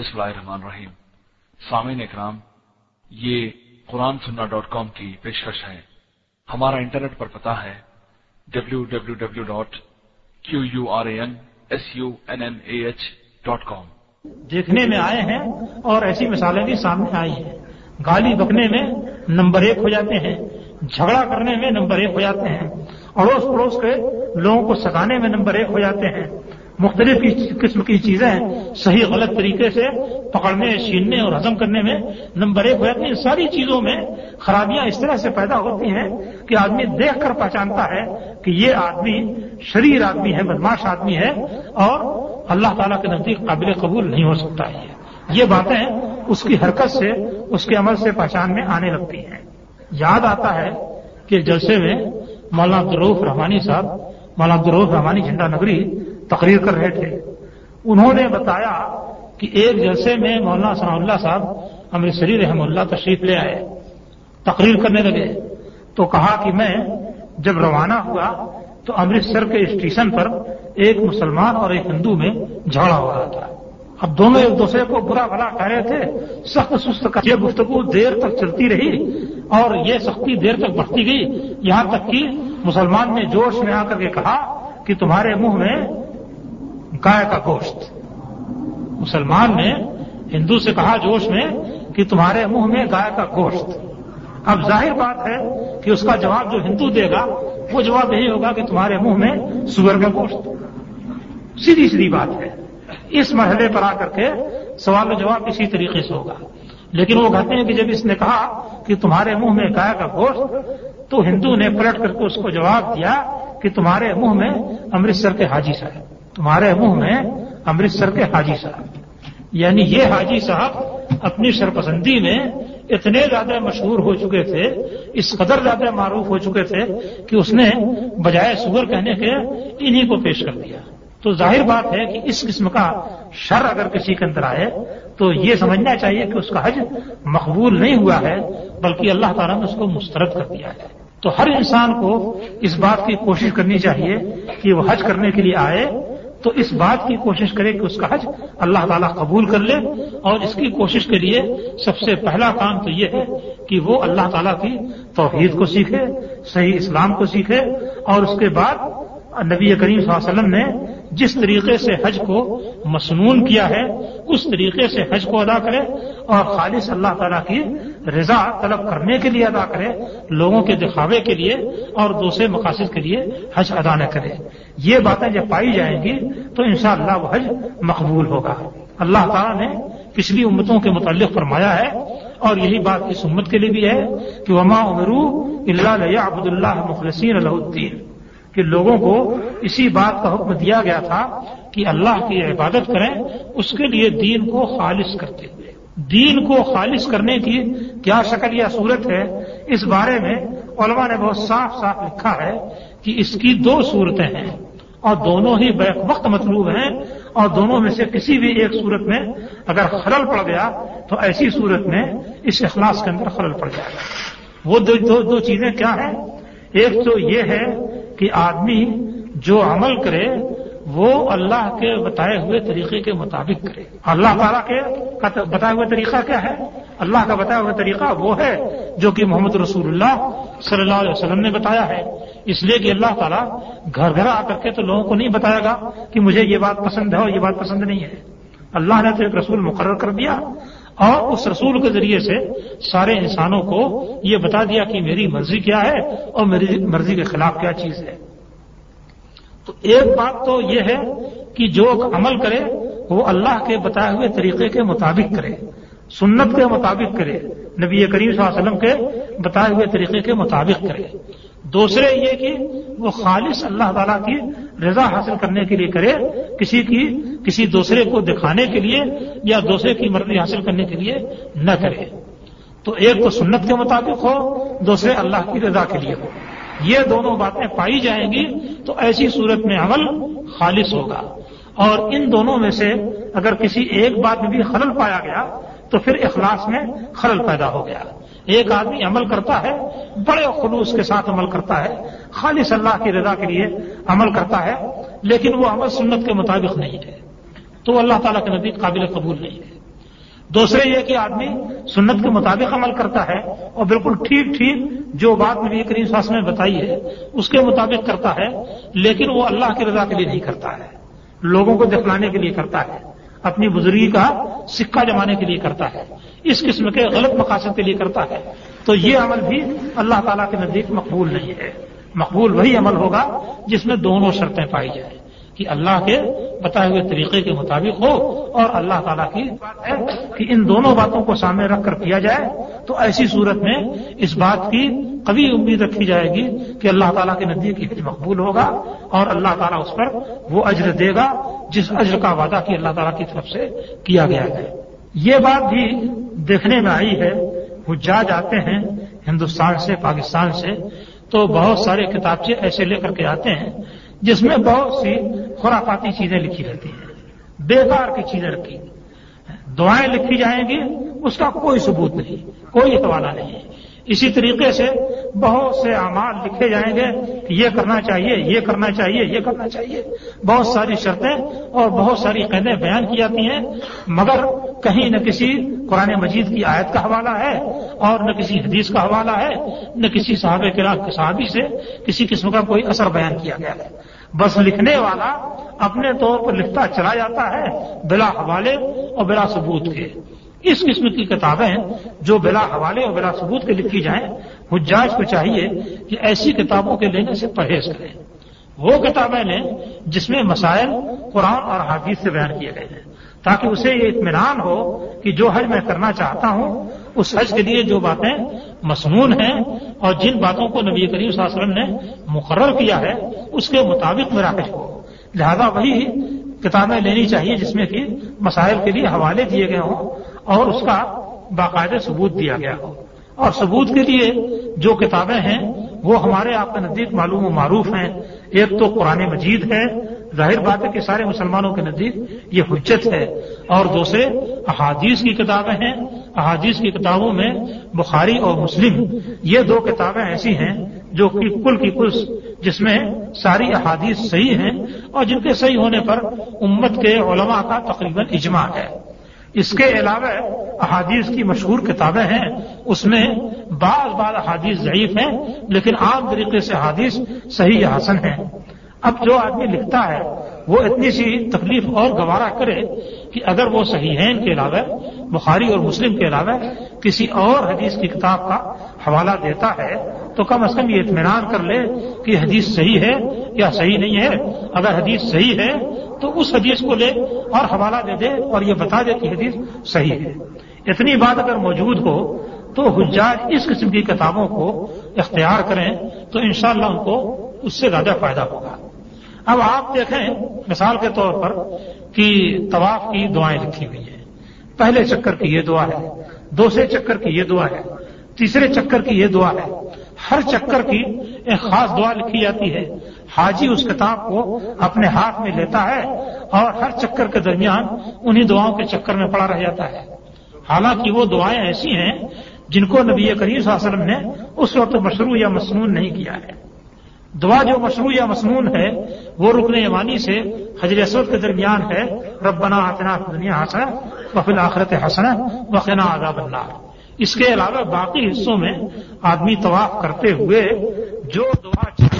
بسم اللہ الرحمن الرحیم۔ سامعین اکرام، یہ قرآن سننا ڈاٹ کام کی پیشکش ہے۔ ہمارا انٹرنیٹ پر پتا ہے W W W dot Q U R A N S U N N A H dot com. دیکھنے میں آئے ہیں اور ایسی مثالیں بھی سامنے آئی ہیں۔ گالی بکنے میں نمبر ایک ہو جاتے ہیں، جھگڑا کرنے میں نمبر ایک ہو جاتے ہیں۔ اڑوس پڑوس کے لوگوں کو سکانے میں نمبر ایک ہو جاتے ہیں۔ مختلف قسم کی چیزیں صحیح غلط طریقے سے پکڑنے، چھیننے اور ہضم کرنے میں، نمبر ایک ہو جاتی ہیں ساری چیزوں میں خرابیاں اس طرح سے پیدا ہوتی ہیں کہ آدمی دیکھ کر پہچانتا ہے کہ یہ آدمی شریر آدمی ہے بدماش آدمی ہے اور اللہ تعالیٰ کے نزدیک قابل قبول نہیں ہو سکتا ہے۔ یہ باتیں اس کی حرکت سے، اس کے عمل سے پہچان میں آنے لگتی ہیں۔ یاد آتا ہے کہ جلسے میں مولانا عبدالروف رحمانی صاحب، مولانا عبدالروف رحمانی جھنڈا نگری تقریر کر رہے تھے۔ انہوں نے بتایا کہ ایک جلسے میں مولانا ثناء اللہ صاحب امرتسری رحم اللہ تشریف لے آئے، تقریر کرنے لگے۔ تو کہا کہ میں جب روانہ ہوا تو امرتسر کے اسٹیشن پر ایک مسلمان اور ایک ہندو میں جھگڑا ہو رہا تھا۔ اب دونوں ایک دوسرے کو برا بھلا کہہ رہے تھے۔ سخت سست کا یہ گفتگو دیر تک چلتی رہی اور یہ سختی دیر تک بڑھتی گئی۔ یہاں تک کہ مسلمان نے جوش میں آ کر کے کہا کہ تمہارے منہ میں گائے کا گوشت۔ مسلمان نے ہندو سے کہا جوش میں کہ تمہارے منہ میں گائے کا گوشت۔ اب ظاہر بات ہے کہ اس کا جواب جو ہندو دے گا، وہ جواب یہی ہوگا کہ تمہارے منہ میں سور کا گوشت۔ سیدھی سیدھی بات ہے۔ اس مرحلے پر آ کر کے سوال و جواب اسی طریقے سے ہوگا۔ لیکن وہ کہتے ہیں کہ جب اس نے کہا کہ تمہارے منہ میں گائے کا گوشت، تو ہندو نے پلٹ کر کے اس کو جواب دیا کہ تمہارے منہ میں امرتسر کے حاجی صاحب۔ تمہارے منہ میں امرتسر کے حاجی صاحب۔ یعنی یہ حاجی صاحب اپنی سرپسندی میں اتنے زیادہ مشہور ہو چکے تھے، اس قدر زیادہ معروف ہو چکے تھے کہ اس نے بجائے سور کہنے کے انہی کو پیش کر دیا۔ تو ظاہر بات ہے کہ اس قسم کا شر اگر کسی کے اندر آئے، تو یہ سمجھنا چاہیے کہ اس کا حج مقبول نہیں ہوا ہے، بلکہ اللہ تعالیٰ نے اس کو مسترد کر دیا ہے۔ تو ہر انسان کو اس بات کی کوشش کرنی چاہیے کہ وہ حج کرنے کے لیے آئے تو اس بات کی کوشش کرے کہ اس کا حج اللہ تعالیٰ قبول کر لے اور اس کی کوشش کے لیے سب سے پہلا کام تو یہ ہے کہ وہ اللہ تعالیٰ کی توحید کو سیکھے، صحیح اسلام کو سیکھے اور اس کے بعد نبی کریم صلی اللہ علیہ وسلم نے جس طریقے سے حج کو مصنون کیا ہے، اس طریقے سے حج کو ادا کرے اور خالص اللہ تعالیٰ کی رضا طلب کرنے کے لیے ادا کرے، لوگوں کے دکھاوے کے لیے اور دوسرے مقاصد کے لیے حج ادا نہ کرے۔ یہ باتیں جب پائی جائیں گی تو انشاءاللہ وہ حج مقبول ہوگا۔ اللہ تعالیٰ نے پچھلی امتوں کے متعلق فرمایا ہے اور یہی بات اس امت کے لیے بھی ہے کہ وما عمرو اللہ عبد اللہ مخلصین الدین کہ لوگوں کو اسی بات کا حکم دیا گیا تھا کہ اللہ کی عبادت کریں، اس کے لیے دین کو خالص کرتے ہوئے۔ دین کو خالص کرنے کی کیا شکل یا صورت ہے اس بارے میں علماء نے بہت صاف صاف لکھا ہے کہ اس کی دو صورتیں ہیں۔ اور دونوں ہی بیک وقت مطلوب ہیں اور دونوں میں سے کسی بھی ایک صورت میں اگر خلل پڑ گیا تو ایسی صورت میں اس اخلاص کے اندر خلل پڑ جائے گا۔ وہ دو دو, دو چیزیں کیا ہیں؟ ایک تو یہ ہے کہ آدمی جو عمل کرے وہ اللہ کے بتائے ہوئے طریقے کے مطابق کرے۔ اللہ تعالیٰ کے بتایا ہوا طریقہ کیا ہے؟ اللہ کا بتایا ہوا طریقہ وہ ہے جو کہ محمد رسول اللہ صلی اللہ علیہ وسلم نے بتایا ہے۔ اس لیے کہ اللہ تعالیٰ گھر گھر آ کر کے تو لوگوں کو نہیں بتائے گا کہ مجھے یہ بات پسند ہے اور یہ بات پسند نہیں ہے۔ اللہ نے تو ایک رسول مقرر کر دیا اور اس رسول کے ذریعے سے سارے انسانوں کو یہ بتا دیا کہ میری مرضی کیا ہے اور میری مرضی کے خلاف کیا چیز ہے۔ تو ایک بات تو یہ ہے کہ جو عمل کرے، وہ اللہ کے بتائے ہوئے طریقے کے مطابق کرے، سنت کے مطابق کرے، نبی کریم صلی اللہ علیہ وسلم کے بتائے ہوئے طریقے کے مطابق کرے۔ دوسرے یہ کہ وہ خالص اللہ تعالیٰ کی رضا حاصل کرنے کے لیے کرے، کسی کی، کسی دوسرے کو دکھانے کے لیے یا دوسرے کی مرضی حاصل کرنے کے لیے نہ کرے۔ تو ایک تو سنت کے مطابق ہو، دوسرے اللہ کی رضا کے لیے ہو۔ یہ دونوں باتیں پائی جائیں گی تو ایسی صورت میں عمل خالص ہوگا۔ اور ان دونوں میں سے اگر کسی ایک بات میں بھی خلل پایا گیا تو پھر اخلاص میں خلل پیدا ہو گیا۔ ایک آدمی عمل کرتا ہے، بڑے خلوص کے ساتھ عمل کرتا ہے، خالص اللہ کی رضا کے لیے عمل کرتا ہے، لیکن وہ عمل سنت کے مطابق نہیں ہے۔ تو اللہ تعالیٰ کے نزدیک قابل قبول نہیں ہے۔ دوسرے یہ کہ آدمی سنت کے مطابق عمل کرتا ہے اور بالکل ٹھیک ٹھیک جو بات نبی کریم ساس نے بتائی ہے، اس کے مطابق کرتا ہے، لیکن وہ اللہ کی رضا کے لیے نہیں کرتا ہے۔ لوگوں کو دکھلانے کے لیے کرتا ہے۔ اپنی بزرگی کا سکہ جمانے کے لیے کرتا ہے۔ اس قسم کے غلط مقاصد کے لیے کرتا ہے۔ تو یہ عمل بھی اللہ تعالیٰ کے نزدیک مقبول نہیں ہے۔ مقبول وہی عمل ہوگا جس میں دونوں شرطیں پائی جائیں۔ کہ اللہ کے بتائے ہوئے طریقے کے مطابق ہو اور اللہ تعالیٰ کی بات ہے کہ ان دونوں باتوں کو سامنے رکھ کر کیا جائے، تو ایسی صورت میں اس بات کی کبھی امید رکھی جائے گی کہ اللہ تعالیٰ کے نزدیک مقبول ہوگا اور اللہ تعالیٰ اس پر وہ اجر دے گا جس اجر کا وعدہ کی اللہ تعالیٰ کی طرف سے کیا گیا ہے۔ یہ بات بھی دیکھنے میں آئی ہے، حجاج آتے ہیں ہندوستان سے، پاکستان سے، تو بہت سارے کتابچے ایسے لے کر کے آتے ہیں جس میں بہت سی خرافاتی چیزیں لکھی رہتی ہیں، بیکار کی چیزیں رکھی۔ دعائیں لکھی جائیں گی، اس کا کوئی ثبوت نہیں، کوئی حوالہ نہیں۔ ہے اسی طریقے سے بہت سے اعمال لکھے جائیں گے کہ یہ کرنا چاہیے، یہ کرنا چاہیے، یہ کرنا چاہیے۔ بہت ساری شرطیں اور بہت ساری قیدیں بیان کی جاتی ہیں، مگر کہیں نہ کسی قرآن مجید کی آیت کا حوالہ ہے اور نہ کسی حدیث کا حوالہ ہے، نہ کسی صحابہ کے صحابی سے کسی قسم کا کوئی اثر بیان کیا گیا ہے۔ بس لکھنے والا اپنے طور پر لکھتا چلا جاتا ہے بلا حوالے اور بلا ثبوت کے۔ اس قسم کی کتابیں جو بلا حوالے اور بلا ثبوت کے لکھی جائیں، حجاج کو چاہیے کہ ایسی کتابوں کے لینے سے پرہیز کریں۔ وہ کتابیں لیں جس میں مسائل قرآن اور حادیث سے بیان کیے گئے ہیں، تاکہ اسے یہ اطمینان ہو کہ جو حج میں کرنا چاہتا ہوں، اس حج کے لیے جو باتیں مصنون ہیں اور جن باتوں کو نبی کریم صلی اللہ علیہ وسلم نے مقرر کیا ہے اس کے مطابق میرا ہو لہذا وہی کتابیں لینی چاہیے جس میں کہ مسائل کے لیے حوالے دیے گئے ہوں اور اس کا باقاعدہ ثبوت دیا گیا ہو۔ اور ثبوت کے لیے جو کتابیں ہیں، وہ ہمارے آپ کے نزدیک معلوم و معروف ہیں۔ ایک تو قرآن مجید ہے۔ ظاہر بات ہے کہ سارے مسلمانوں کے نزدیک یہ حجت ہے۔ اور دوسرے، احادیث کی کتابیں ہیں۔ احادیث کی کتابوں میں بخاری اور مسلم یہ دو کتابیں ایسی ہیں جو کل کی کل جس میں ساری احادیث صحیح ہیں اور جن کے صحیح ہونے پر امت کے علماء کا تقریباً اجماع ہے۔ اس کے علاوہ احادیث کی مشہور کتابیں ہیں، اس میں بعض بعض احادیث ضعیف ہیں، لیکن عام طریقے سے احادیث صحیح یا حسن ہیں۔ اب جو آدمی لکھتا ہے وہ اتنی سی تکلیف اور گوارا کرے کہ اگر وہ صحیحین کے علاوہ، بخاری اور مسلم کے علاوہ، کسی اور حدیث کی کتاب کا حوالہ دیتا ہے، تو کم از کم یہ اطمینان کر لے کہ حدیث صحیح ہے یا صحیح نہیں ہے۔ اگر حدیث صحیح ہے، تو اس حدیث کو لے اور حوالہ دے دے اور یہ بتا دے کہ حدیث صحیح ہے۔ اتنی بات اگر موجود ہو، تو حجاج اس قسم کی کتابوں کو اختیار کریں، تو انشاءاللہ ان کو اس سے زیادہ فائدہ ہوگا۔ اب آپ دیکھیں مثال کے طور پر کہ طواف کی دعائیں لکھی ہوئی ہیں۔ پہلے چکر کی یہ دعا ہے، دوسرے چکر کی یہ دعا ہے، تیسرے چکر کی یہ دعا ہے۔ ہر چکر کی ایک خاص دعا لکھی جاتی ہے۔ حاجی اس کتاب کو اپنے ہاتھ میں لیتا ہے اور ہر چکر کے درمیان انہی دعاؤں کے چکر میں پڑا رہ جاتا ہے۔ حالانکہ وہ دعائیں ایسی ہیں جن کو نبی کریم صلی اللہ علیہ وسلم نے اس وقت مشروع یا مسنون نہیں کیا ہے۔ دعا جو مشروع یا مسنون ہے، وہ رکن یمانی سے حجر اسود کے درمیان ہے۔ ربنا آتنا دنیا حسن وفل آخرت حسن وقنا عذاب اللہ اس کے علاوہ باقی حصوں میں آدمی طواف کرتے ہوئے جو دعا چاہیے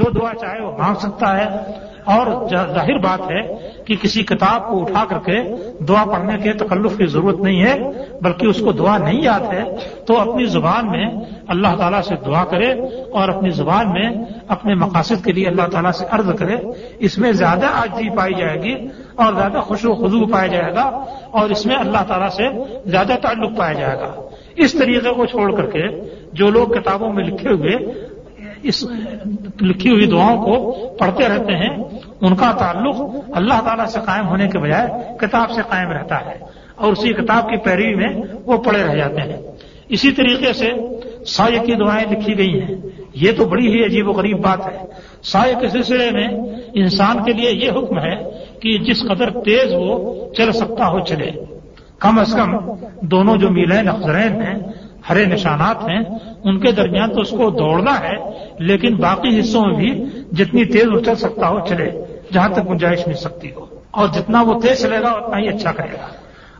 جو دعا چاہے وہ مانگ سکتا ہے۔ اور ظاہر بات ہے کہ کسی کتاب کو اٹھا کر کے دعا پڑھنے کے تکلف کی ضرورت نہیں ہے، بلکہ اس کو دعا نہیں یاد ہے، تو اپنی زبان میں اللہ تعالیٰ سے دعا کرے اور اپنی زبان میں اپنے مقاصد کے لیے اللہ تعالیٰ سے عرض کرے۔ اس میں زیادہ آجی پائی جائے گی اور زیادہ خوش و خزو پایا جائے گا اور اس میں اللہ تعالیٰ سے زیادہ تعلق پایا جائے گا۔ اس طریقے کو چھوڑ کر کے جو لوگ کتابوں میں لکھے ہوئے اس لکھی ہوئی دعاؤں کو پڑھتے رہتے ہیں، ان کا تعلق اللہ تعالیٰ سے قائم ہونے کے بجائے کتاب سے قائم رہتا ہے۔ اور اسی کتاب کی پیروی میں وہ پڑے رہ جاتے ہیں۔ اسی طریقے سے سائے کی دعائیں لکھی گئی ہیں۔ یہ تو بڑی ہی عجیب و غریب بات ہے۔ سائے کے سلسلے میں انسان کے لیے یہ حکم ہے کہ جس قدر تیز وہ چل سکتا ہو چلے۔ کم از کم دونوں جو میلین افزرین ہیں ہرے نشانات ہیں، ان کے درمیان تو اس کو دوڑنا ہے، لیکن باقی حصوں میں بھی جتنی تیز وہ چل سکتا ہو چلے، جہاں تک گنجائش مل سکتی ہو۔ اور جتنا وہ تیز چلے گا، اتنا ہی اچھا کرے گا۔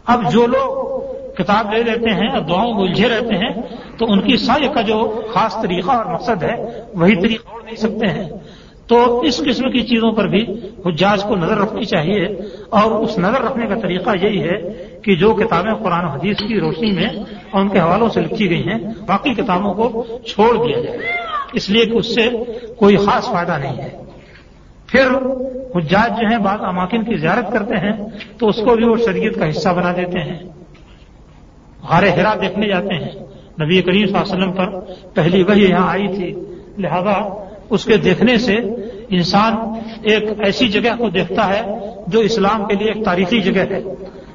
اب جو لوگ کتاب لے لیتے ہیں، اور دعاؤں میں الجھے رہتے ہیں، تو ان کی سائے کا جو خاص طریقہ اور مقصد ہے، وہی طریقہ اور نہیں سکتے ہیں۔ تو اس قسم کی چیزوں پر بھی حجاج کو نظر رکھنی چاہیے۔ اور اس نظر رکھنے کا طریقہ یہی ہے کہ جو کتابیں قرآن حدیث کی روشنی میں اور ان کے حوالوں سے لکھی گئی ہیں، باقی کتابوں کو چھوڑ دیا جائے۔ اس لیے کہ اس سے کوئی خاص فائدہ نہیں ہے۔ پھر حجاج جو ہیں، بعض اماکن کی زیارت کرتے ہیں، تو اس کو بھی وہ شریعت کا حصہ بنا دیتے ہیں۔ غار ہرا دیکھنے جاتے ہیں۔ نبی کریم صلی اللہ علیہ وسلم پر پہلی وہی یہاں آئی تھی۔ لہذا اس کے دیکھنے سے انسان ایک ایسی جگہ کو دیکھتا ہے جو اسلام کے لیے ایک تاریخی جگہ ہے۔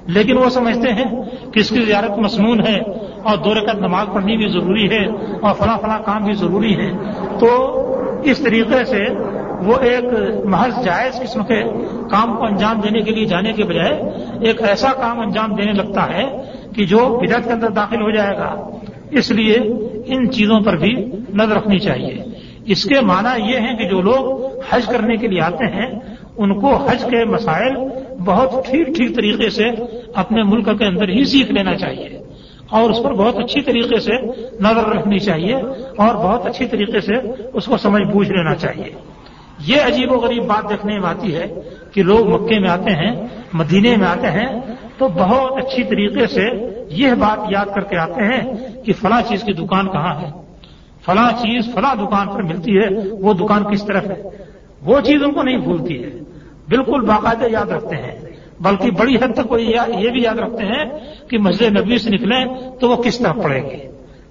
لیکن وہ سمجھتے ہیں کہ اس کی زیارت مصنون ہے؟ اور دو رکعت نماز پڑھنی بھی ضروری ہے اور فلاں فلاں کام بھی ضروری ہے۔ تو اس طریقے سے وہ ایک محض جائز قسم کے کام کو انجام دینے کے لیے جانے کے بجائے ایک ایسا کام انجام دینے لگتا ہے کہ جو بدعت کے اندر داخل ہو جائے گا۔ اس لیے ان چیزوں پر بھی نظر رکھنی چاہیے۔ اس کے معنی یہ ہے کہ جو لوگ حج کرنے کے لیے آتے ہیں، ان کو حج کے مسائل بہت ٹھیک ٹھیک طریقے سے اپنے ملک کے اندر ہی سیکھ لینا چاہیے۔ اور اس پر بہت اچھی طریقے سے نظر رکھنی چاہیے اور بہت اچھی طریقے سے اس کو سمجھ بوجھ لینا چاہیے۔ یہ عجیب و غریب بات دیکھنے میں آتی ہے کہ لوگ مکے میں آتے ہیں، مدینے میں آتے ہیں، تو بہت اچھی طریقے سے یہ بات یاد کر کے آتے ہیں کہ فلاں چیز کی دکان کہاں ہے۔ فلاں چیز فلاں دکان پر ملتی ہے، وہ دکان کس طرف ہے۔ وہ چیز ان کو نہیں بھولتی ہے۔ بالکل باقاعدہ یاد رکھتے ہیں۔ بلکہ بڑی حد تک وہ یہ بھی یاد رکھتے ہیں کہ مسجد نبی سے نکلیں تو وہ کس طرف پڑے گی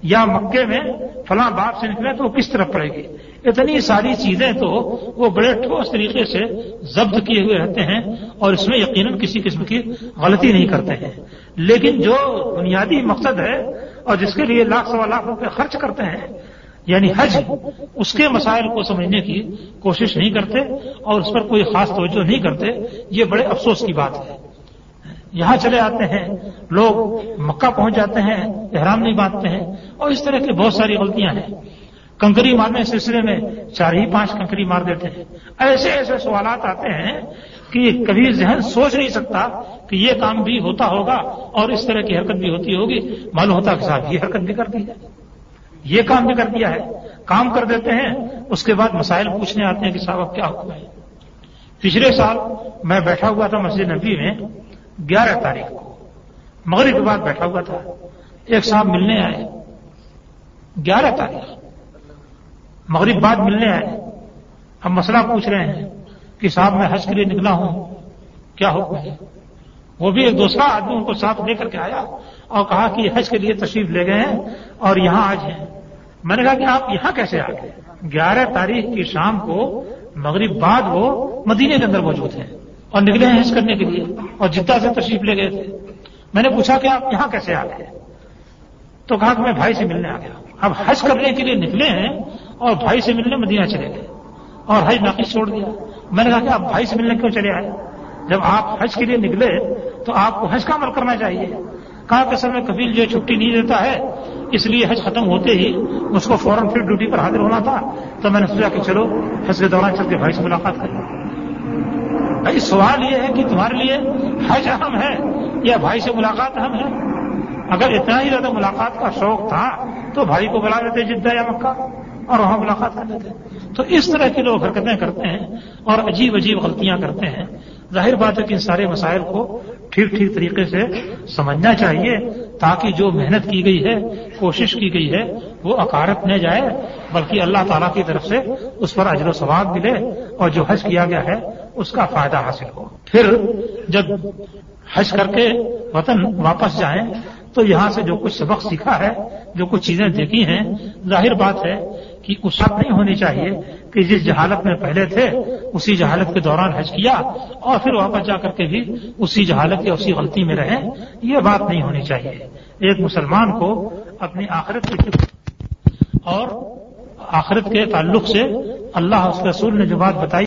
یا مکے میں فلاں باپ سے نکلے تو وہ کس طرف پڑے گی اتنی ساری چیزیں تو وہ بڑے ٹھوس طریقے سے ضبط کیے ہوئے رہتے ہیں اور اس میں یقیناً کسی قسم کی غلطی نہیں کرتے ہیں۔ لیکن جو بنیادی مقصد ہے اور جس کے لیے لاکھ سوا لاکھ روپے خرچ کرتے ہیں یعنی حج، اس کے مسائل کو سمجھنے کی کوشش نہیں کرتے اور اس پر کوئی خاص توجہ نہیں کرتے، یہ بڑے افسوس کی بات ہے۔ یہاں چلے آتے ہیں، لوگ مکہ پہنچ جاتے ہیں، احرام نہیں باندھتے ہیں، اور اس طرح کی بہت ساری غلطیاں ہیں۔ کنکری مارنے سلسلے میں چار ہی پانچ کنکری مار دیتے ہیں۔ ایسے ایسے سوالات آتے ہیں کہ کبھی ذہن سوچ نہیں سکتا کہ یہ کام بھی ہوتا ہوگا اور اس طرح کی حرکت بھی ہوتی ہوگی۔ معلوم ہوتا کہ صاحب یہ حرکت بھی کرتی ہے۔ یہ کام بھی کر دیا ہے۔ کام کر دیتے ہیں، اس کے بعد مسائل پوچھنے آتے ہیں کہ صاحب اب کیا حکم ہے۔ پچھلے سال میں بیٹھا ہوا تھا مسجد نبی میں، گیارہ تاریخ کو۔ مغرب کے بعد بیٹھا ہوا تھا۔ ایک صاحب ملنے آئے۔ گیارہ تاریخ۔ مغرب بعد ملنے آئے۔ ہم مسئلہ پوچھ رہے ہیں کہ صاحب میں حج کے لیے نکلا ہوں، کیا حکم ہے؟ وہ بھی ایک دوسرا آدمی ان کو ساتھ لے کر کے آیا اور کہا کہ حج کے لیے تشریف لے گئے ہیں اور یہاں آج ہیں۔ میں نے کہا کہ آپ یہاں کیسے آ گئے؟ گیارہ تاریخ کی شام کو مغرب بعد وہ مدینے کے اندر موجود ہیں اور نکلے ہیں حج کرنے کے لیے اور جدہ سے تشریف لے گئے تھے۔ میں نے پوچھا کہ آپ یہاں کیسے آ گئے؟ تو کہا کہ میں بھائی سے ملنے آ گیا اب حج کرنے کے لیے نکلے ہیں اور بھائی سے ملنے مدینہ چلے گئے اور حج ناقص چھوڑ دیا۔ میں نے کہا کہ آپ بھائی سے ملنے کیوں چلے آئے؟ جب آپ حج کے لیے نکلے تو آپ کو حج کا عمل کرنا چاہیے۔ کہا کہ سر میں کبھی جو چھٹی نہیں دیتا ہے، اس لیے حج ختم ہوتے ہی اس کو فوراً پھر ڈیوٹی پر حاضر ہونا تھا۔ تو میں نے سوچا کہ چلو، حج کے دوران چل کے بھائی سے ملاقات کریں بھائی، سوال یہ ہے کہ تمہارے لیے حج اہم ہے یا بھائی سے ملاقات اہم ہے؟ اگر اتنا ہی زیادہ ملاقات کا شوق تھا، تو بھائی کو بلا دیتے جدہ یا مکہ اور وہاں ملاقات کر لیتے۔ تو اس طرح کی لوگ حرکتیں کرتے ہیں اور عجیب عجیب غلطیاں کرتے ہیں۔ ظاہر بات ہے کہ ان سارے مسائل کو ٹھیک ٹھیک طریقے سے سمجھنا چاہیے تاکہ جو محنت کی گئی ہے، کوشش کی گئی ہے، وہ اکارت نہ جائے، بلکہ اللہ تعالیٰ کی طرف سے اس پر اجر و ثواب ملے اور جو حج کیا گیا ہے، اس کا فائدہ حاصل ہو۔ پھر جب حج کر کے وطن واپس جائیں، تو یہاں سے جو کچھ سبق سیکھا ہے، جو کچھ چیزیں دیکھی ہیں، ظاہر بات ہے کی اس نہیں ہونی چاہیے کہ جس جہالت میں پہلے تھے، اسی جہالت کے دوران حج کیا اور پھر واپس جا کر کے بھی اسی جہالت یا اسی غلطی میں رہیں، یہ بات نہیں ہونی چاہیے۔ ایک مسلمان کو اپنی آخرت کی اور آخرت کے تعلق سے اللہ اس رسول نے جو بات بتائی